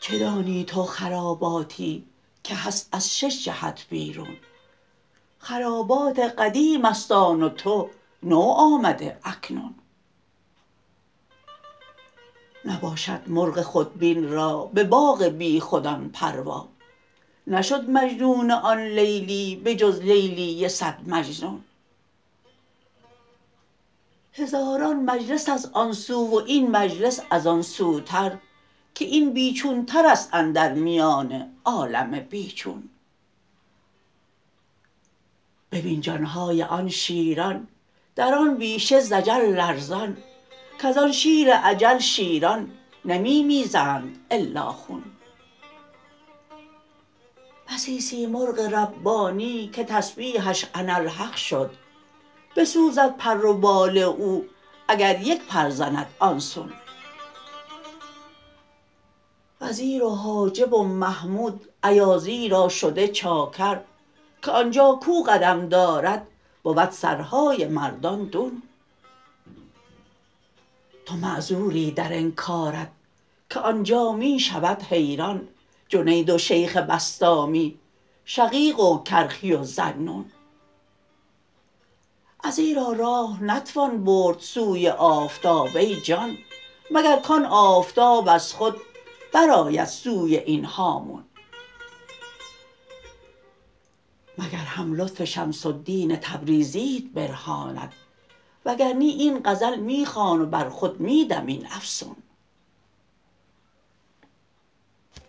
چه دانی تو خراباتی که هست از شش جهت بیرون؟ خرابات قدیم است آن و تو نو آمده اکنون. نباشد مرغ خودبین را به باغ بیخودان پروا. نشد مجنون آن لیلی به جز لیلی صد مجنون. هزاران مجلس است آن سو و این مجلس از آن سوتر که این بی چونترست اندر میان عالم بی چون ببین جان های آن شیران در آن بیشه اجل لرزان کز آن شیر اجل شیران نمی می‌زند الا خون. بسی سیمرغ ربانی که تسبیحش اناالحق شد. بسوزد پر و بال او اگر یک پر زند آن سون وزیر و حاجب و محمود ایازی را شده چاکر که آن جا کو قدم دارد بود سرهای مردان دون. تو معذوری در انکارت که آن جا می شود حیران. جنید و شیخ بسطامی شقیق و کرخی و ذاالنون ازیرا راه نتوان برد سوی آفتاب ای جان مگر کان آفتاب از خود برآید سوی این هامون. مگر هم لطف شمس الدین تبریزیت برهاند وگر نی این غزل می خوان و بر خود می دم این افسون.